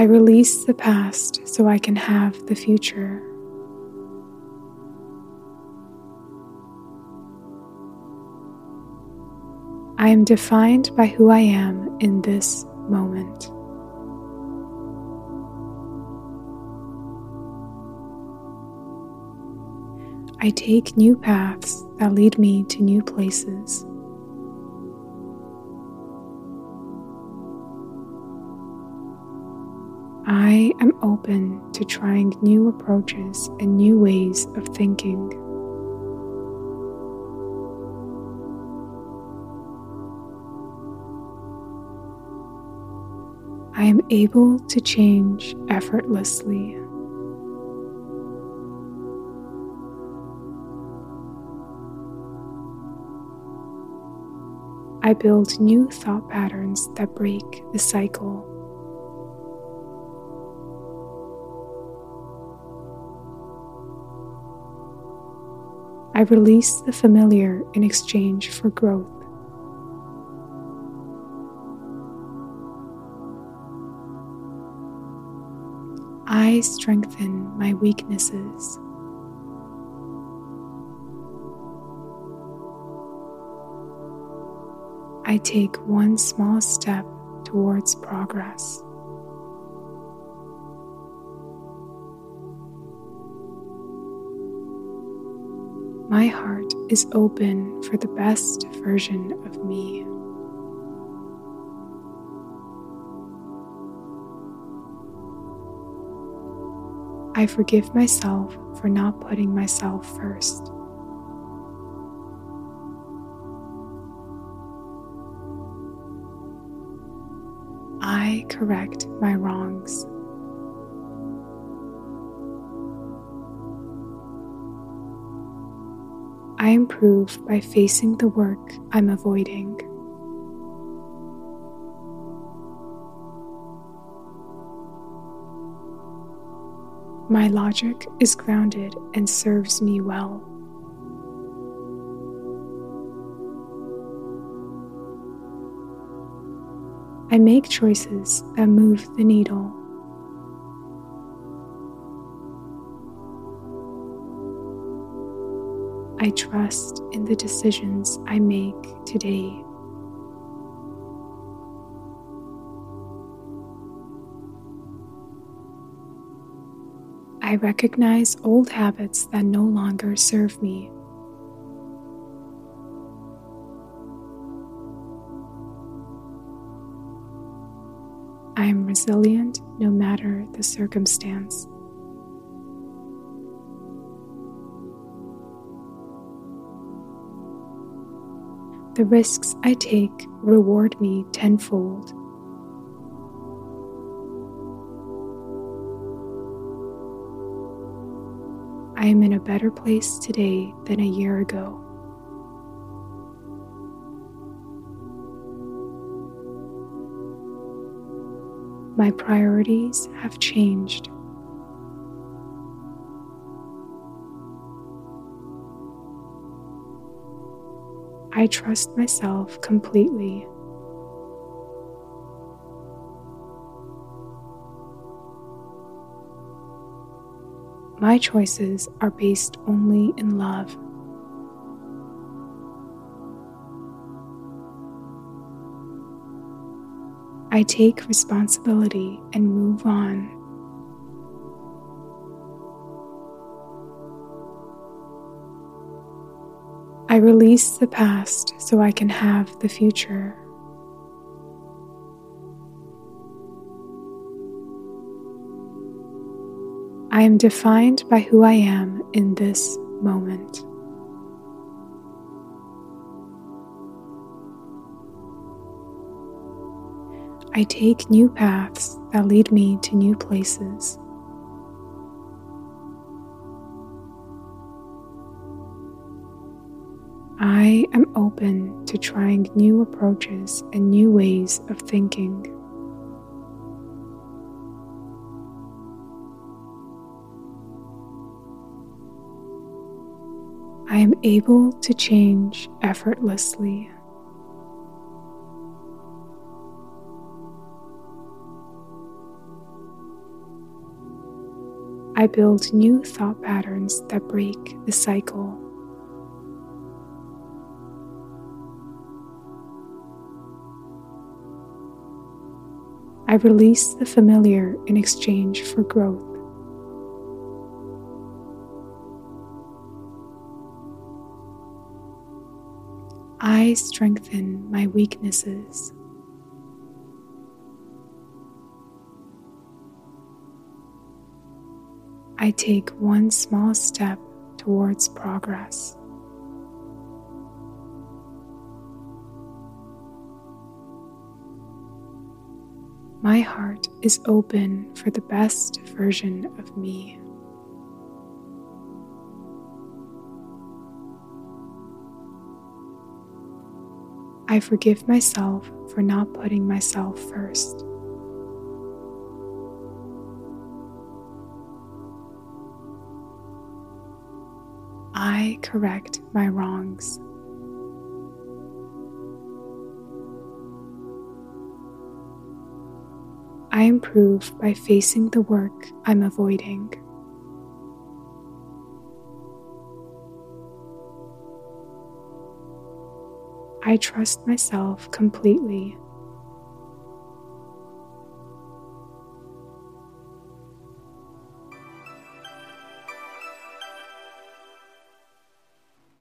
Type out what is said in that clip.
I release the past so I can have the future. I am defined by who I am in this moment. I take new paths that lead me to new places. I am open to trying new approaches and new ways of thinking. I am able to change effortlessly. I build new thought patterns that break the cycle. I release the familiar in exchange for growth. I strengthen my weaknesses. I take one small step towards progress. My heart is open for the best version of me. I forgive myself for not putting myself first. I correct my wrongs. I improve by facing the work I'm avoiding. My logic is grounded and serves me well. I make choices that move the needle. I trust in the decisions I make today. I recognize old habits that no longer serve me. I am resilient no matter the circumstance. The risks I take reward me tenfold. I am in a better place today than a year ago. My priorities have changed. I trust myself completely. My choices are based only in love. I take responsibility and move on. I release the past so I can have the future. I am defined by who I am in this moment. I take new paths that lead me to new places. I am open to trying new approaches and new ways of thinking. I am able to change effortlessly. I build new thought patterns that break the cycle. I release the familiar in exchange for growth. I strengthen my weaknesses. I take one small step towards progress. My heart is open for the best version of me. I forgive myself for not putting myself first. I correct my wrongs. I improve by facing the work I'm avoiding. I trust myself completely